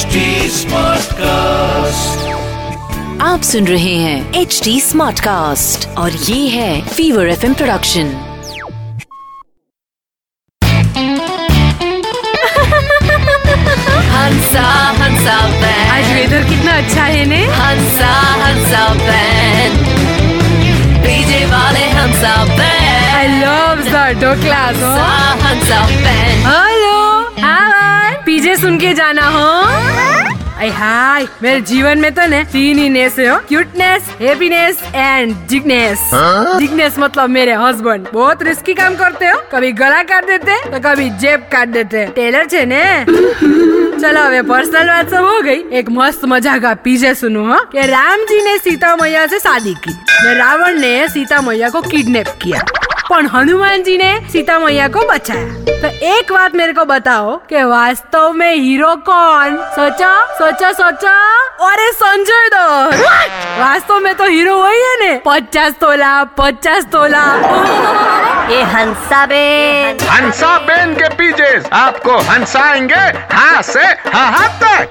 HD Smartcast. आप सुन रहे हैं एच डी स्मार्ट कास्ट और ये है fever F production Hansa Hansa आज वेदर कितना अच्छा है ने? हंसा हंसा बैंड डीजे वाले Hansa band I love the class Hansa Hansa band PJ सुन के जाना हो? आई हाय मेरे जीवन में तो ने तीन ही नेस है हो? क्यूटनेस हैप्पीनेस एंड जिगनेस जिगनेस मतलब मेरे हस्बैंड बहुत रिस्की काम करते हो। कभी गला काट देते तो कभी जेब काट देते। टेलर छे ने? चलो હવે पर्सनल बात सब हो गई। एक मस्त मज़ा का पीछे सुनो हाँ? कि राम जी ने सीता मैया से शादी की। रावण ने सीता मैया को किडनैप किया। पर हनुमान जी ने सीता मैया को बचाया तो एक बात मेरे को बताओ कि वास्तव में हीरो कौन सोचो सोचो सोचो अरे संजय दत्त वास्तव में तो हीरो वही है ने पचास तोला पचास तोला ये हंसा बैंड हंसा बेन के पीछे आपको हंसाएँगे हाँ से हाँ तक